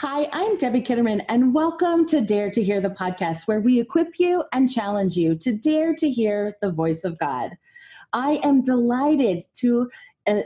Hi, I'm Debbie Kitterman, and welcome to Dare to Hear the podcast, where we equip you and challenge you to dare to hear the voice of God. I am delighted to uh,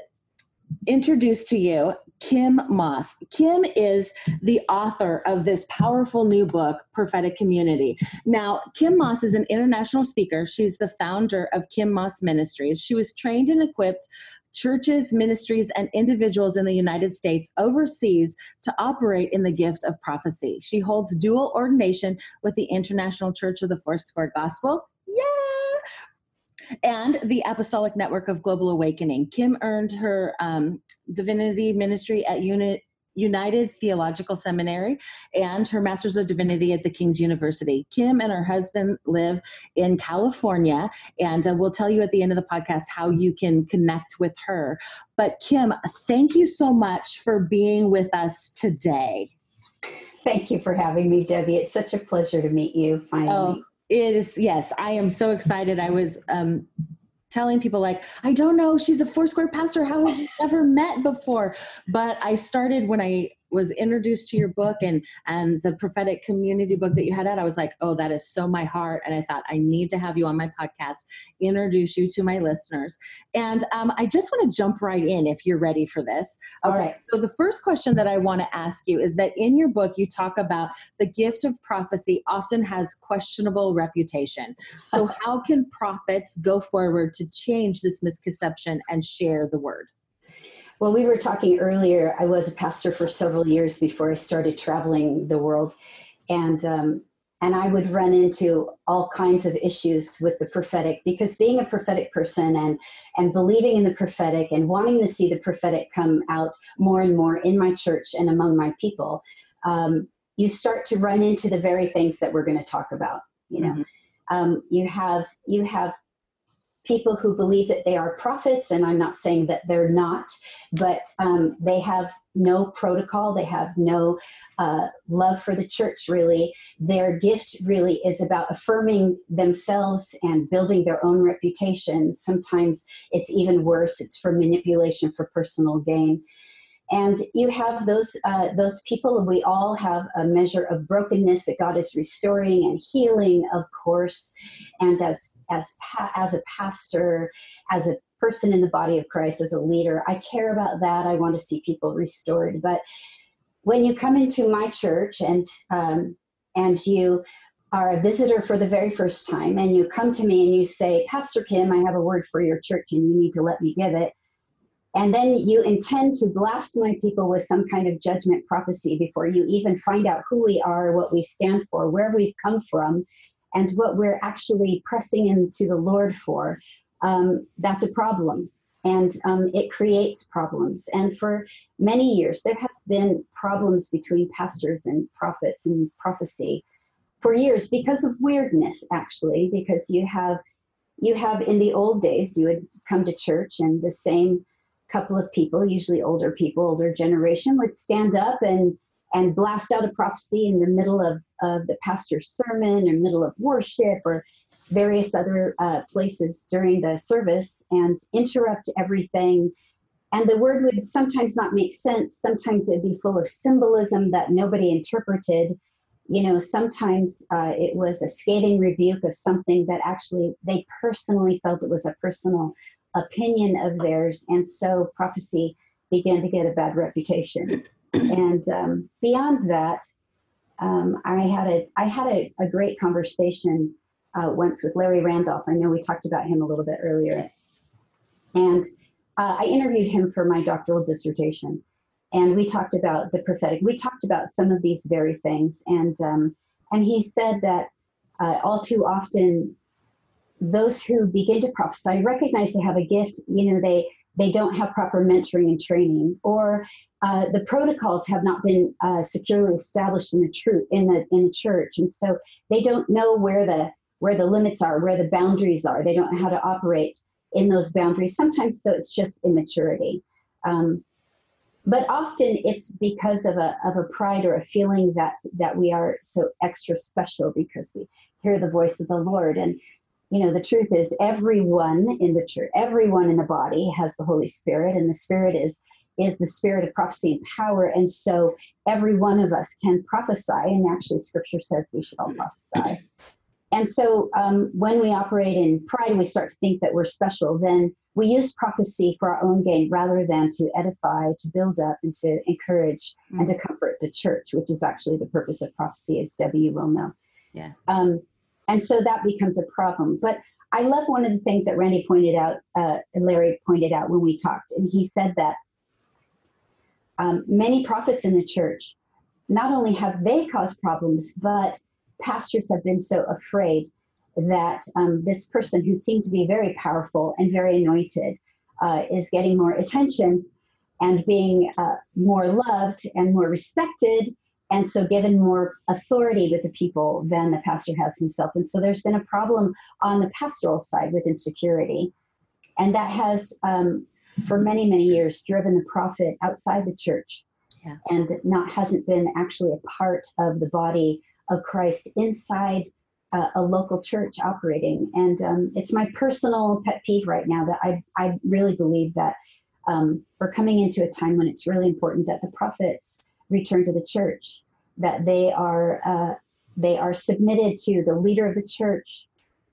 introduce to you Kim Maas. Kim is the author of this powerful new book, Prophetic Community. Now, Kim Maas is an international speaker. She's the founder of Kim Maas Ministries. She was trained and equipped churches, ministries, and individuals in the United States overseas to operate in the gift of prophecy. She holds dual ordination with the International Church of the Foursquare Gospel. Yeah! And the Apostolic Network of Global Awakening. Kim earned her um, divinity ministry at Unit United Theological Seminary and her Master's of Divinity at the King's University. Kim and her husband live in California, and uh, we'll tell you at the end of the podcast how you can connect with her. But Kim, thank you so much for being with us today. Thank you for having me, Debbie. It's such a pleasure to meet you finally. Oh, it is, yes. I am so excited. I was um, telling people like i don't know she's a foursquare pastor how have you ever met before? But i started when i was introduced to your book and and the prophetic community book that you had out i was like oh that is so my heart and i thought i need to have you on my podcast introduce you to my listeners and um, i just want to jump right in if you're ready for this. Okay right. so the first question that i want to ask you is that in your book you talk about the gift of prophecy often has questionable reputation. So how can prophets go forward to change this misconception and share the word well, we were talking earlier. I was a pastor for several years before I started traveling the world, and um, and I would run into all kinds of issues with the prophetic because being a prophetic person and and believing in the prophetic and wanting to see the prophetic come out more and more in my church and among my people, um, you start to run into the very things that we're going to talk about. You know, mm-hmm. um, you have you have people who believe that they are prophets, and I'm not saying that they're not, but um, they have no protocol, they have no uh, love for the church, really. Their gift really is about affirming themselves and building their own reputation. Sometimes it's even worse, it's for manipulation for personal gain and you have those uh, those people we all have a measure of brokenness that god is restoring and healing of course. And as as as a pastor as a person in the body of christ as a leader i care about that. I want to see people restored. But when you come into my church and um, and you are a visitor for the very first time and you come to me and you say pastor kim i have a word for your church and you need to let me give it and then you intend to blast my people with some kind of judgment prophecy before you even find out who we are, what we stand for, where we've come from, and what we're actually pressing into the Lord for. Um, that's a problem. And um, it creates problems. And for many years, there has been problems between pastors and prophets and prophecy for years because of weirdness, actually, because you have you have in the old days you would come to church and the same couple of people, usually older people, older generation, would stand up and and blast out a prophecy in the middle of, of the pastor's sermon or middle of worship or various other uh, places during the service and interrupt everything. And the word would sometimes not make sense. Sometimes it'd be full of symbolism that nobody interpreted. You know, sometimes uh, it was a scathing rebuke of something that actually they personally felt it was a personal opinion of theirs, and so prophecy began to get a bad reputation. and um, beyond that, um, I had a I had a, a great conversation uh, once with Larry Randolph. I know we talked about him a little bit earlier, yes. and uh, I interviewed him for my doctoral dissertation, and we talked about the prophetic. We talked about some of these very things, and um, and he said that uh, all too often those who begin to prophesy recognize they have a gift you know they they don't have proper mentoring and training or uh, the protocols have not been uh, securely established in the truth in the in the church. And so they don't know where the where the limits are where the boundaries are. They don't know how to operate in those boundaries. Sometimes so it's just immaturity. Um, but often it's because of a of a pride or a feeling that that we are so extra special because we hear the voice of the lord. And you know the truth is everyone in the church everyone in the body has the holy spirit and the spirit is is the spirit of prophecy and power and so every one of us can prophesy, and actually, Scripture says we should all prophesy. And so, um, when we operate in pride and we start to think that we're special, then we use prophecy for our own gain rather than to edify, to build up, and to encourage mm-hmm. and to comfort the church, which is actually the purpose of prophecy, as Debbie will know. Yeah. Um, and so that becomes a problem. But I love one of the things that Randy pointed out, uh, Larry pointed out when we talked, and he said that um, many prophets in the church, not only have they caused problems, but pastors have been so afraid that um, this person who seemed to be very powerful and very anointed uh, is getting more attention and being uh, more loved and more respected and so given more authority with the people than the pastor has himself. And so there's been a problem on the pastoral side with insecurity. And that has um, for many many years driven the prophet outside the church. Yeah. and not hasn't been actually a part of the body of christ inside uh, a local church operating. And um, it's my personal pet peeve right now that i, I really believe that um, we're coming into a time when it's really important that the prophets return to the church that they are uh, they are submitted to the leader of the church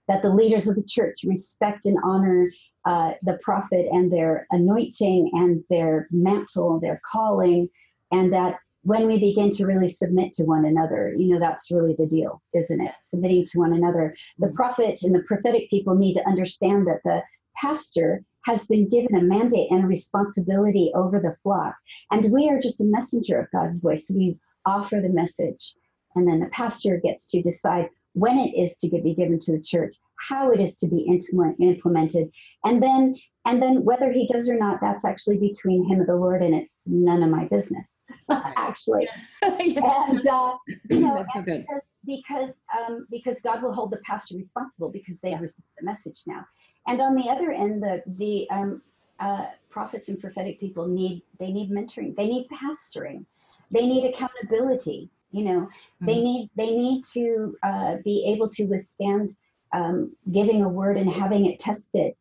that the leaders of the church respect and honor uh, the prophet and their anointing and their mantle, their calling, and that when we begin to really submit to one another, you know, that's really the deal, isn't it? Submitting to one another. The prophet and the prophetic people need to understand that the pastor has been given a mandate and a responsibility over the flock. And we are just a messenger of God's voice. We offer the message, and then the pastor gets to decide when it is to be given to the church, how it is to be implemented, and then and then whether he does or not, that's actually between him and the Lord, and it's none of my business, actually. and uh, you know, so because because, um, because God will hold the pastor responsible because they yeah. received the message now. And on the other end, the the um, uh, prophets and prophetic people need they need mentoring, they need pastoring, they need accountability you know mm-hmm. they need they need to uh, be able to withstand um, giving a word and having it tested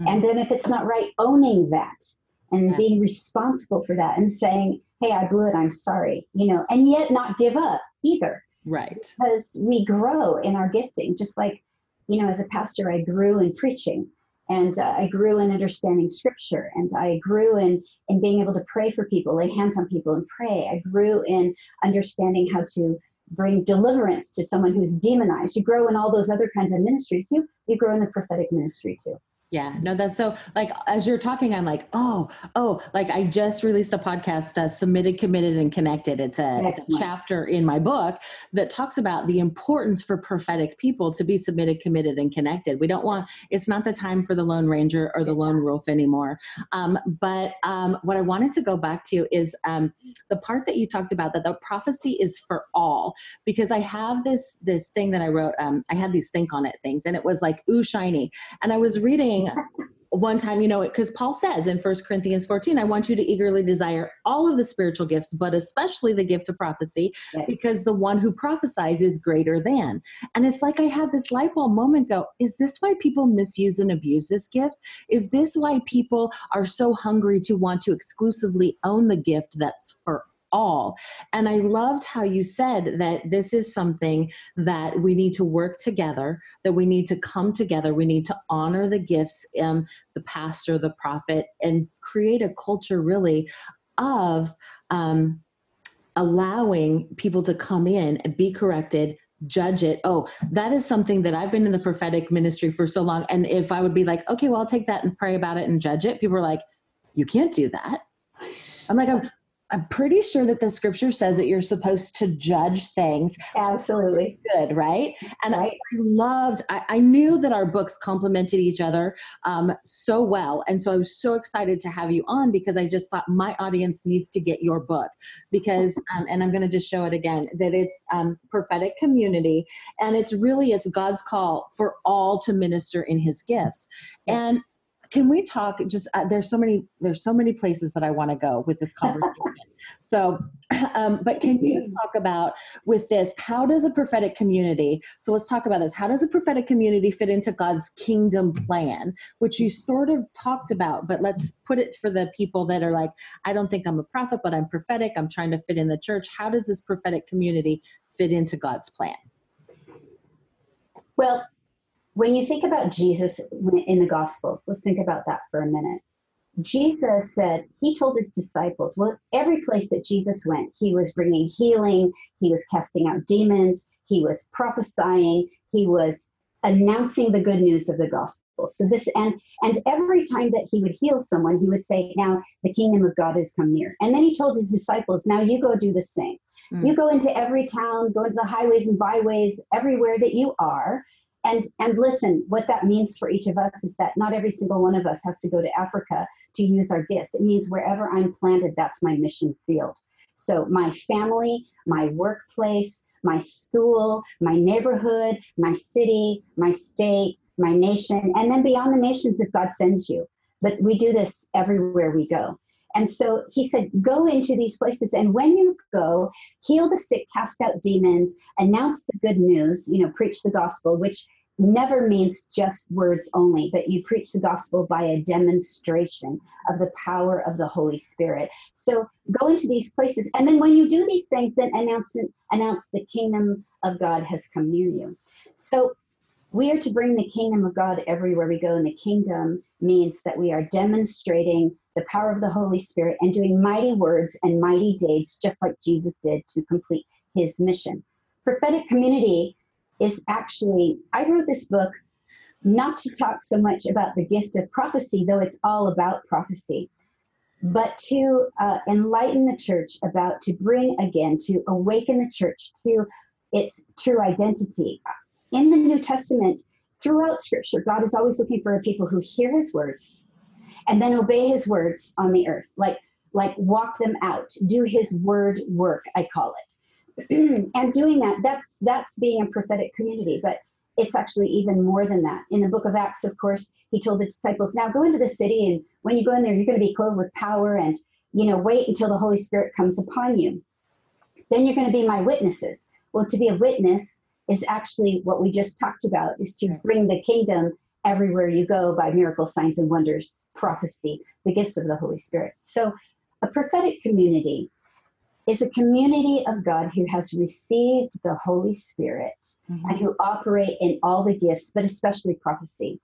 mm-hmm. and then if it's not right owning that and yeah. being responsible for that and saying hey i blew it i'm sorry you know and yet not give up either right because we grow in our gifting just like you know as a pastor i grew in preaching and uh, I grew in understanding scripture and I grew in in being able to pray for people, lay hands on people and pray. I grew in understanding how to bring deliverance to someone who's demonized. You grow in all those other kinds of ministries. You you grow in the prophetic ministry too. Yeah, no, that's so like as you're talking, I'm like, oh, oh, like I just released a podcast, uh, Submitted, Committed, and Connected. It's a, it's a chapter in my book that talks about the importance for prophetic people to be submitted, committed, and connected. We don't want, it's not the time for the Lone Ranger or the Lone Wolf anymore. Um, but um, what I wanted to go back to is um, the part that you talked about that the prophecy is for all, because I have this this thing that I wrote. Um, I had these think on it things, and it was like, ooh, shiny. And I was reading one time, you know, it because Paul says in First Corinthians 14, I want you to eagerly desire all of the spiritual gifts, but especially the gift of prophecy, yes. because the one who prophesies is greater than. And it's like I had this light bulb moment go, is this why people misuse and abuse this gift? Is this why people are so hungry to want to exclusively own the gift that's for all. And I loved how you said that this is something that we need to work together, that we need to come together, we need to honor the gifts, um, the pastor, the prophet, and create a culture really of um, allowing people to come in and be corrected judge it. Oh, that is something that I've been in the prophetic ministry for so long. And if I would be like, okay, well, I'll take that and pray about it and judge it, people are like, you can't do that. I'm like, I'm, I'm pretty sure that the scripture says that you're supposed to judge things. Absolutely. Good, right? And right. I loved, I, I, knew that our books complemented each other um, so well. And so I was so excited to have you on because I just thought my audience needs to get your book because, um, and I'm going to just show it again, that it's um, prophetic community. And it's really, it's God's call for all to minister in his gifts. And can we talk just uh, there's so many there's so many places that i want to go with this conversation. So um, but can you talk about with this how does a prophetic community so let's talk about this. How does a prophetic community fit into god's kingdom plan which you sort of talked about but let's put it for the people that are like i don't think i'm a prophet but i'm prophetic. I'm trying to fit in the church. How does this prophetic community fit into god's plan? Well when you think about Jesus in the Gospels, let's think about that for a minute. Jesus said, He told His disciples, well, every place that Jesus went, He was bringing healing, He was casting out demons, He was prophesying, He was announcing the good news of the gospel. So this and and every time that he would heal someone, he would say, "Now the kingdom of God has come near." And then he told his disciples, "Now you go do the same. Mm. You go into every town, go into the highways and byways, everywhere that you are, and and listen what that means for each of us is that not every single one of us has to go to africa to use our gifts. It means wherever i'm planted that's my mission field. So my family my workplace my school my neighborhood my city my state my nation and then beyond the nations if god sends you. But we do this everywhere we go and so he said, Go into these places, and when you go, heal the sick, cast out demons, announce the good news, you know, preach the gospel, which never means just words only, but you preach the gospel by a demonstration of the power of the Holy Spirit. So go into these places, and then when you do these things, then announce announce the kingdom of God has come near you. So we are to bring the kingdom of God everywhere we go, and the kingdom means that we are demonstrating the power of the Holy Spirit and doing mighty words and mighty deeds, just like Jesus did to complete his mission. Prophetic community is actually, I wrote this book not to talk so much about the gift of prophecy, though it's all about prophecy, but to uh, enlighten the church about, to bring again, to awaken the church to its true identity in the New Testament, throughout Scripture, God is always looking for people who hear His words and then obey His words on the earth, like like walk them out, do His word work. I call it, and doing that that's that's being a prophetic community, but. It's actually even more than that. In the book of Acts, of course, he told the disciples, Now go into the city, and when you go in there, you're going to be clothed with power, and you know, wait until the Holy Spirit comes upon you. Then you're going to be my witnesses. Well, to be a witness is actually what we just talked about is to bring the kingdom everywhere you go by miracle signs and wonders prophecy the gifts of the holy spirit so a prophetic community is a community of god who has received the holy spirit mm-hmm. and who operate in all the gifts but especially prophecy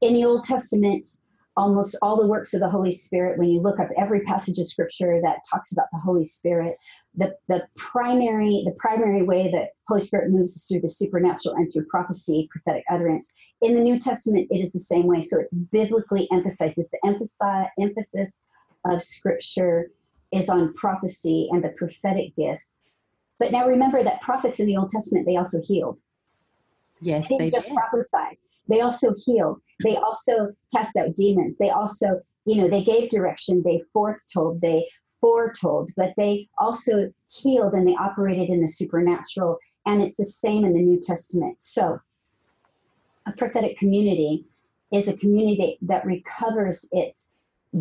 in the old testament almost all the works of the Holy Spirit, when you look up every passage of scripture that talks about the Holy Spirit, the, the primary the primary way that Holy Spirit moves is through the supernatural and through prophecy, prophetic utterance. In the New Testament, it is the same way. So it's biblically emphasized. It's the emphasis, emphasis of scripture is on prophecy and the prophetic gifts. But now remember that prophets in the Old Testament, they also healed. Yes, they, they just did. prophesied. They also healed. They also cast out demons. They also, you know, they gave direction. They foretold. They foretold, but they also healed and they operated in the supernatural. And it's the same in the New Testament. So, a prophetic community is a community that recovers its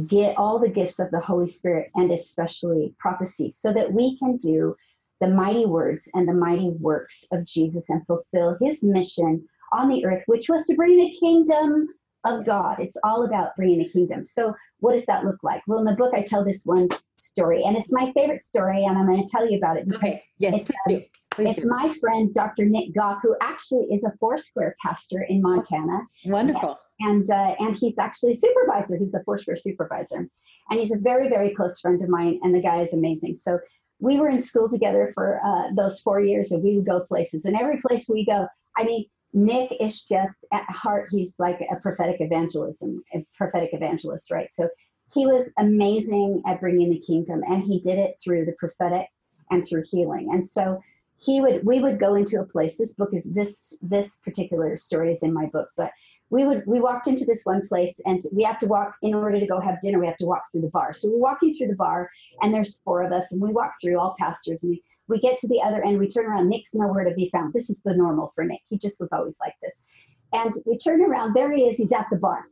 get all the gifts of the Holy Spirit and especially prophecy, so that we can do the mighty words and the mighty works of Jesus and fulfill his mission on the earth, which was to bring the kingdom of God. It's all about bringing the kingdom. So, what does that look like? Well, in the book, I tell this one story, and it's my favorite story, and I'm going to tell you about it. Okay. Yes, it's, please um, do. Please it's do. my friend, Dr. Nick Goff, who actually is a Foursquare pastor in Montana. Wonderful. And uh, and he's actually a supervisor. He's the Foursquare supervisor, and he's a very very close friend of mine. And the guy is amazing. So we were in school together for uh, those four years, and we would go places. And every place we go, I mean, Nick is just at heart, he's like a prophetic evangelism, a prophetic evangelist, right? So he was amazing at bringing the kingdom, and he did it through the prophetic and through healing. And so he would, we would go into a place. This book is this this particular story is in my book, but we would we walked into this one place and we have to walk in order to go have dinner we have to walk through the bar so we're walking through the bar and there's four of us and we walk through all pastors and we we get to the other end, we turn around, Nick's nowhere to be found. This is the normal for Nick. He just was always like this. And we turn around, there he is, he's at the bar.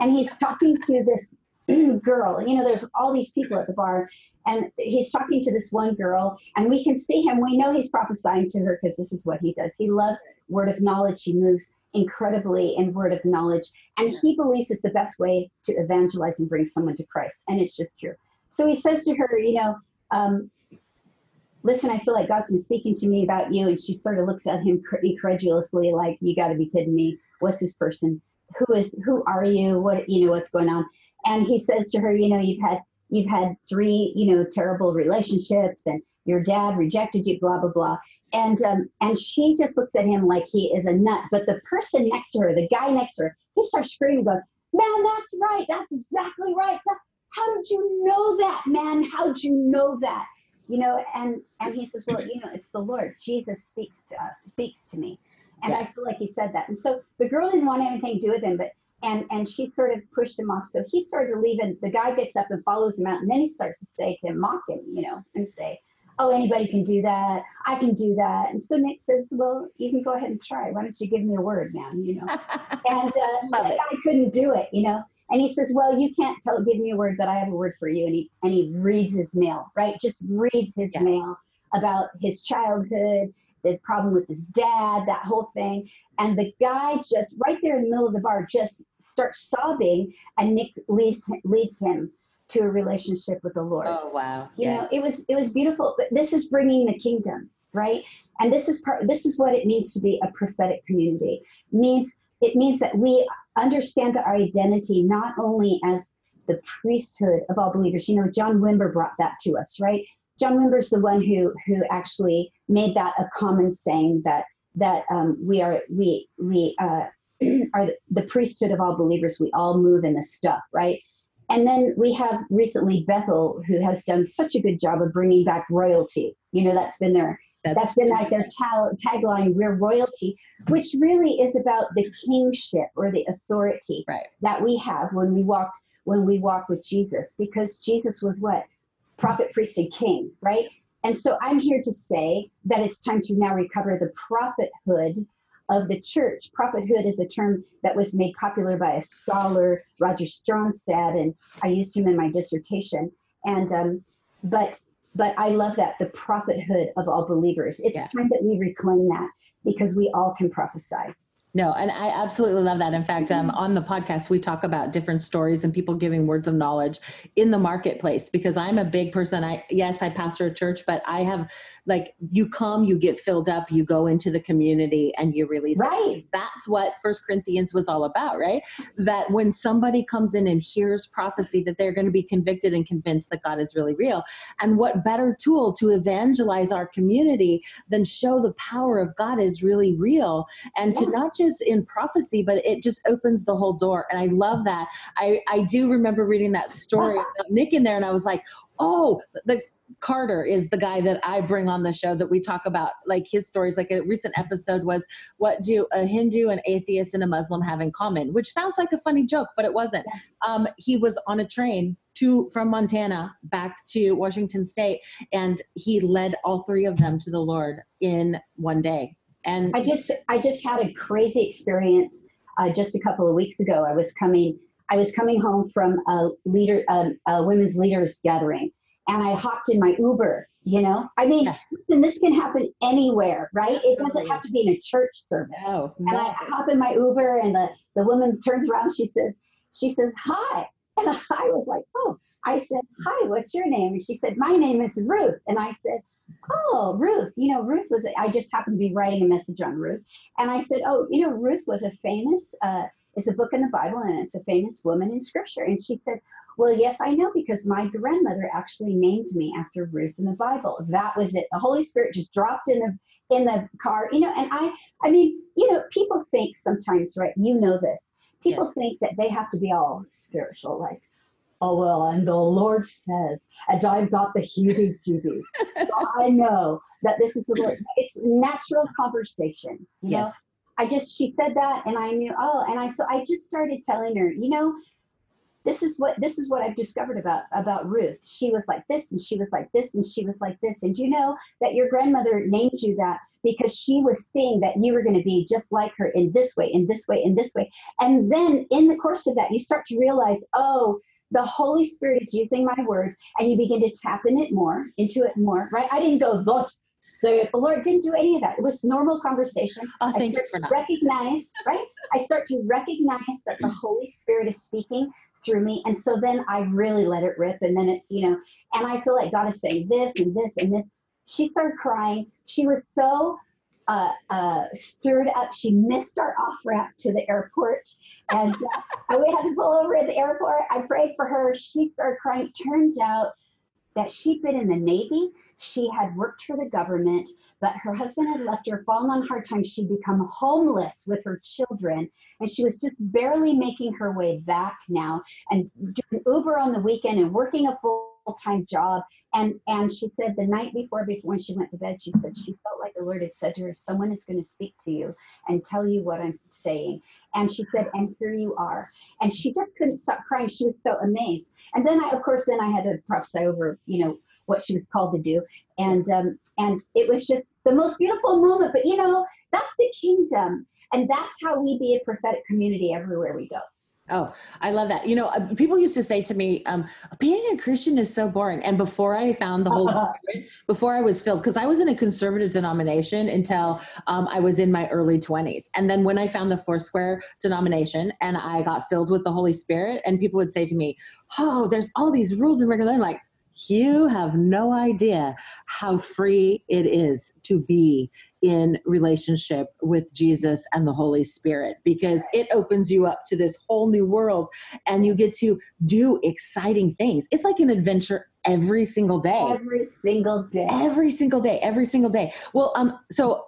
And he's talking to this girl. You know, there's all these people at the bar, and he's talking to this one girl, and we can see him. We know he's prophesying to her because this is what he does. He loves word of knowledge. He moves incredibly in word of knowledge, and he believes it's the best way to evangelize and bring someone to Christ. And it's just true. So he says to her, you know, um, listen, I feel like God's been speaking to me about you. And she sort of looks at him incredulously, like, you got to be kidding me. What's this person? Who is, who are you? What, you know, what's going on? And he says to her, you know, you've had, you've had three, you know, terrible relationships and your dad rejected you, blah, blah, blah. And, um, and she just looks at him like he is a nut. But the person next to her, the guy next to her, he starts screaming, going, man, that's right. That's exactly right. How did you know that, man? How'd you know that? You know and and he says well you know it's the lord. Jesus speaks to us speaks to me. And yeah. i feel like he said that. And so the girl didn't want anything to do with him but and and she sort of pushed him off. So he started to leave and the guy gets up and follows him out and then he starts to say to him mock him you know and say oh anybody can do that. I can do that. And so nick says well you can go ahead and try. Why don't you give me a word man you know? And uh, the guy couldn't do it you know and he says, Well, you can't tell, give me a word, but I have a word for you. And he, and he reads his mail, right? Just reads his yeah. mail about his childhood, the problem with his dad, that whole thing. And the guy just right there in the middle of the bar just starts sobbing, and Nick leads, leads him to a relationship with the Lord. Oh wow. You yes. know, it was it was beautiful. But this is bringing the kingdom, right? And this is part this is what it means to be a prophetic community. It means it means that we understand our identity not only as the priesthood of all believers. You know, John Wimber brought that to us, right? John Wimber's the one who who actually made that a common saying that that um, we are we we uh, are the priesthood of all believers. We all move in the stuff, right? And then we have recently Bethel, who has done such a good job of bringing back royalty. You know, that's been their that's, that's been like their tagline, we're royalty, which really is about the kingship or the authority right. that we have when we walk when we walk with Jesus, because Jesus was what? Prophet, priest, and king, right? And so I'm here to say that it's time to now recover the prophethood of the church. Prophethood is a term that was made popular by a scholar, Roger Stronstad, and I used him in my dissertation. And um, but but I love that the prophethood of all believers. It's yeah. time that we reclaim that because we all can prophesy. No, and I absolutely love that. In fact, um, on the podcast, we talk about different stories and people giving words of knowledge in the marketplace because I'm a big person. I yes, I pastor a church, but I have like you come, you get filled up, you go into the community, and you release. Right. It. That's what First Corinthians was all about, right? That when somebody comes in and hears prophecy, that they're going to be convicted and convinced that God is really real. And what better tool to evangelize our community than show the power of God is really real, and yeah. to not just in prophecy, but it just opens the whole door. And I love that. I, I do remember reading that story about Nick in there, and I was like, oh, the Carter is the guy that I bring on the show that we talk about, like his stories. Like a recent episode was, What do a Hindu, an atheist, and a Muslim have in common? Which sounds like a funny joke, but it wasn't. Um, he was on a train to from Montana back to Washington State, and he led all three of them to the Lord in one day. And I just I just had a crazy experience uh, just a couple of weeks ago. I was coming I was coming home from a leader a, a women's leaders gathering, and I hopped in my Uber. You know, I mean, yeah. listen, this can happen anywhere, right? Absolutely. It doesn't have to be in a church service. No, no. And I hop in my Uber, and the the woman turns around. She says, she says, "Hi," and I was like, "Oh." I said, "Hi, what's your name?" And she said, "My name is Ruth." And I said, oh, Ruth, you know, Ruth was, I just happened to be writing a message on Ruth. And I said, oh, you know, Ruth was a famous, uh, it's a book in the Bible and it's a famous woman in scripture. And she said, well, yes, I know because my grandmother actually named me after Ruth in the Bible. That was it. The Holy Spirit just dropped in the in the car, you know. And I, I mean, you know, people think sometimes, right? You know this. People yes. think that they have to be all spiritual, like oh well and the lord says and i've got the heebie jeebies so i know that this is the lord it's natural conversation you yes. know i just she said that and i knew oh and i so i just started telling her you know this is what this is what I've discovered about about Ruth. She was like this and she was like this and she was like this. And you know that your grandmother named you that because she was seeing that you were going to be just like her in this way, in this way, in this way. And then in the course of that, you start to realize, oh, the Holy Spirit is using my words, and you begin to tap in it more, into it more, right? I didn't go, thus the Lord didn't do any of that. It was normal conversation. Oh, thank you for that. Recognize, right? I start to recognize that the mm. Holy Spirit is speaking through me. And so then I really let it rip. And then it's, you know, and I feel like God is saying this and this and this. She started crying. She was so uh, uh, stirred up. She missed our off ramp to the airport. And uh, we had to pull over at the airport. I prayed for her. She started crying. Turns out that she'd been in the Navy. She had worked for the government, but her husband had left her, fallen on hard times. She'd become homeless with her children, and she was just barely making her way back now and doing Uber on the weekend and working a full time job. And and she said the night before, before when she went to bed, she said she felt like the Lord had said to her, "Someone is going to speak to you and tell you what I'm saying." And she said, "And here you are." And she just couldn't stop crying. She was so amazed. And then I, of course, then I had to prophesy over, you know, what she was called to do. And um, and it was just the most beautiful moment. But you know, that's the kingdom, and that's how we be a prophetic community everywhere we go. Oh, I love that. You know, uh, people used to say to me, um, being a Christian is so boring. And before I found the Holy Spirit, before I was filled, because I was in a conservative denomination until um, I was in my early 20s. And then when I found the Foursquare denomination and I got filled with the Holy Spirit, and people would say to me, Oh, there's all these rules and regulations. Like, you have no idea how free it is to be in relationship with Jesus and the Holy Spirit because it opens you up to this whole new world and you get to do exciting things. It's like an adventure every single day. Every single day. Every single day. Every single day. Well, um so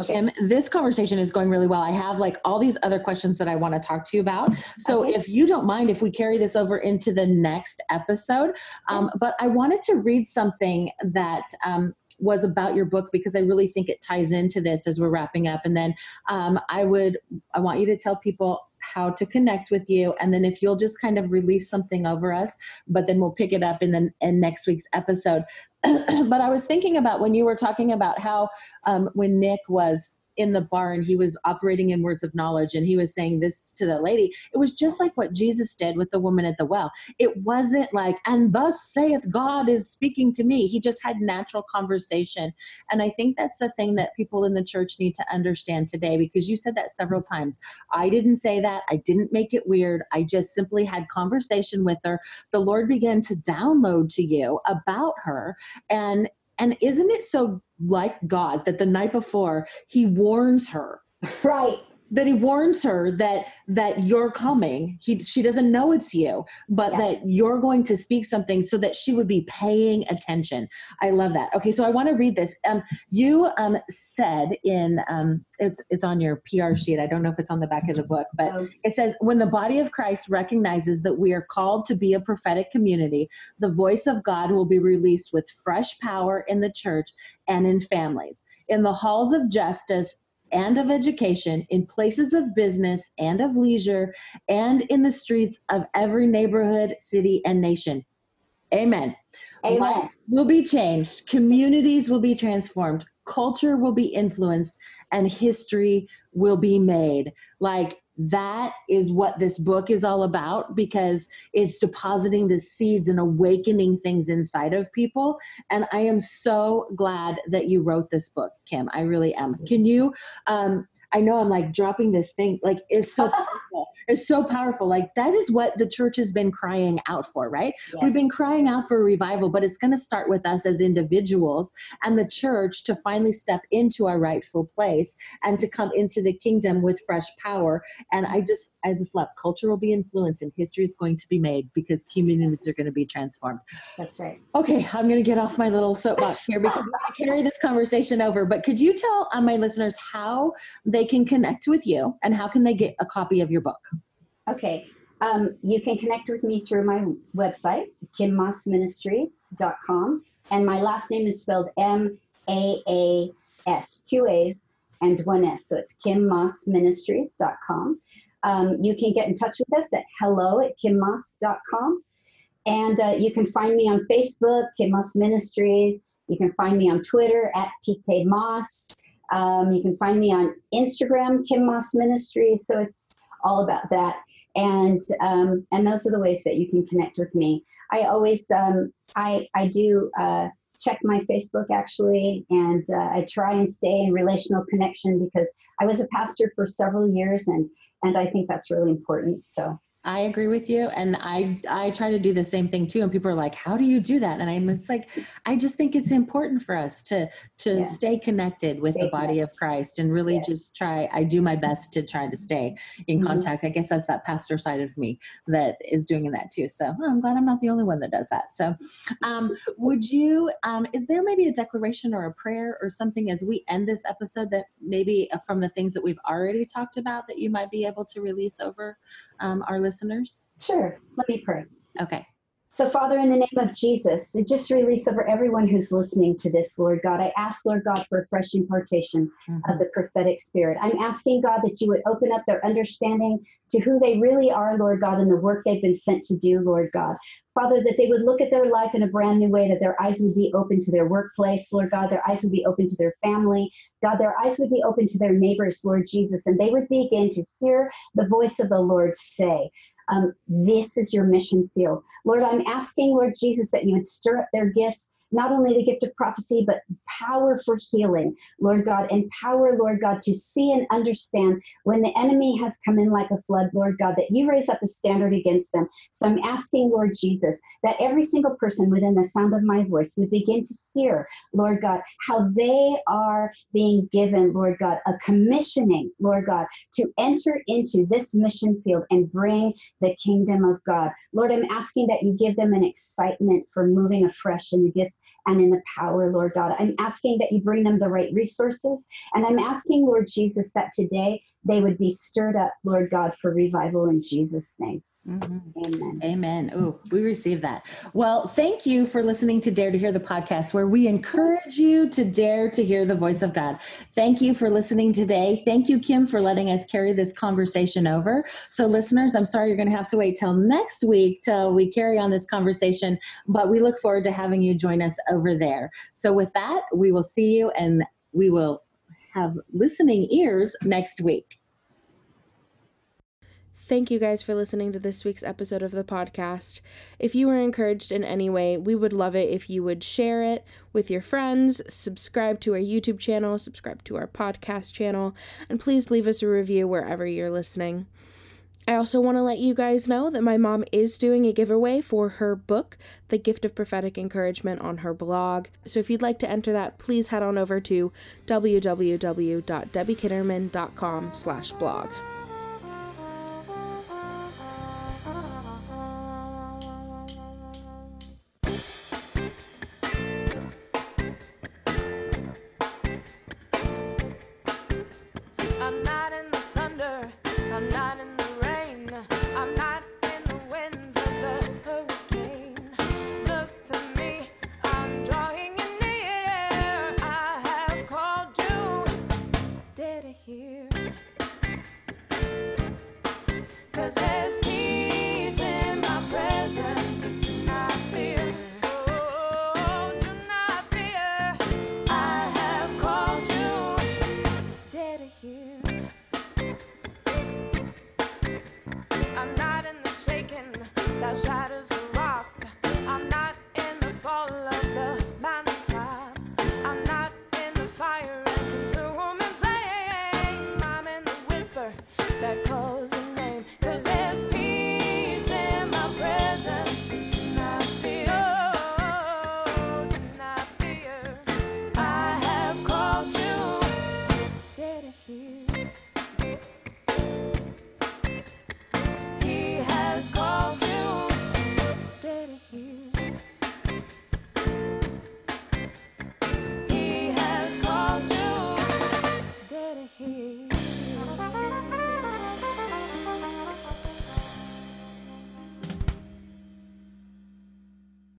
Okay. Kim, this conversation is going really well. I have like all these other questions that I want to talk to you about. So okay. if you don't mind, if we carry this over into the next episode, um, but I wanted to read something that um, was about your book because I really think it ties into this as we're wrapping up. And then um, I would, I want you to tell people how to connect with you. And then if you'll just kind of release something over us but then we'll pick it up in the in next week's episode. But i was thinking about when you were talking about how um, when nick was in the barn he was operating in words of knowledge and he was saying this to the lady. It was just like what jesus did with the woman at the well. It wasn't like and thus saith god is speaking to me. He just had natural conversation. And i think that's the thing that people in the church need to understand today because you said that several times. I didn't say that. I didn't make it weird. I just simply had conversation with her. The lord began to download to you about her and and isn't it so like God that the night before he warns her? Right that he warns her that that you're coming. He she doesn't know it's you but yeah. that you're going to speak something so that she would be paying attention. I love that. Okay so i want to read this. Um you um said in um it's it's on your pr sheet. I don't know if it's on the back of the book but oh. it says when the body of christ recognizes that we are called to be a prophetic community the voice of god will be released with fresh power in the church and in families. In the halls of justice and of education, in places of business and of leisure, and in the streets of every neighborhood, city, and nation. Amen. Amen. Lives will be changed, communities will be transformed, culture will be influenced, and history will be made. Like that is what this book is all about because it's depositing the seeds and awakening things inside of people. And I am so glad that you wrote this book, Kim. I really am. Can you um, I know I'm like dropping this thing. Like it's so powerful. It's so powerful. Like that is what the church has been crying out for, right? Yes. We've been crying out for a revival, but it's going to start with us as individuals and the church to finally step into our rightful place and to come into the kingdom with fresh power. And I just, I just love culture will be influenced and history is going to be made because communities are going to be transformed. That's right. Okay, I'm going to get off my little soapbox here because I carry this conversation over. But could you tell uh, my listeners how they they can connect with you and how can they get a copy of your book? Okay. Um, you can connect with me through my website, kimmaasministries.com. And my last name is spelled M A A S, two A's and one S. So it's kimmaasministries.com. Um, you can get in touch with us at hello at kimmaas.com. And uh, you can find me on Facebook, Kim Maas Ministries. You can find me on Twitter at PK Maas. Um, you can find me on Instagram, Kim Maas Ministries. So it's all about that. And um, and those are the ways that you can connect with me. I always um, I I do uh, check my Facebook actually, and uh, I try and stay in relational connection because I was a pastor for several years, and and I think that's really important. So I agree with you. And I, I try to do the same thing too. And people are like, how do you do that? And I'm just like, I just think it's important for us to, to yeah. stay connected with stay the body connected. of Christ and really yes. just try, I do my best to try to stay in mm-hmm. contact. I guess that's that pastor side of me that is doing that too. So oh, I'm glad I'm not the only one that does that. So um, would you, um, is there maybe a declaration or a prayer or something as we end this episode that maybe uh, from the things that we've already talked about that you might be able to release over um, our listeners? Sure. Let me pray. Okay. So, Father, in the name of Jesus, just release over everyone who's listening to this, Lord God. I ask, Lord God, for a fresh impartation mm-hmm. of the prophetic spirit. I'm asking, God, that you would open up their understanding to who they really are, Lord God, and the work they've been sent to do, Lord God. Father, that they would look at their life in a brand new way, that their eyes would be open to their workplace, Lord God, their eyes would be open to their family, God, their eyes would be open to their neighbors, Lord Jesus, and they would begin to hear the voice of the Lord say, um, this is your mission field. Lord, I'm asking, Lord Jesus, that you would stir up their gifts not only the gift of prophecy, but power for healing, Lord God, and power, Lord God, to see and understand when the enemy has come in like a flood, Lord God, that you raise up a standard against them. So I'm asking, Lord Jesus, that every single person within the sound of my voice would begin to hear, Lord God, how they are being given, Lord God, a commissioning, Lord God, to enter into this mission field and bring the kingdom of God. Lord, I'm asking that you give them an excitement for moving afresh in the gifts and in the power, Lord God. I'm asking that you bring them the right resources. And I'm asking, Lord Jesus, that today they would be stirred up, Lord God, for revival in Jesus' name. Mm-hmm. Amen. Amen. Oh, we receive that. Well, thank you for listening to Dare to Hear the podcast, where we encourage you to dare to hear the voice of God. Thank you for listening today. Thank you, Kim, for letting us carry this conversation over. So, listeners, I'm sorry you're going to have to wait till next week till we carry on this conversation, but we look forward to having you join us over there. So, with that, we will see you and we will have listening ears next week. Thank you guys for listening to this week's episode of the podcast. If you were encouraged in any way, we would love it if you would share it with your friends, subscribe to our YouTube channel, subscribe to our podcast channel, and please leave us a review wherever you're listening. I also want to let you guys know that my mom is doing a giveaway for her book, The Gift of Prophetic Encouragement, on her blog. So if you'd like to enter that, please head on over to www.debbiekitterman.com slash blog.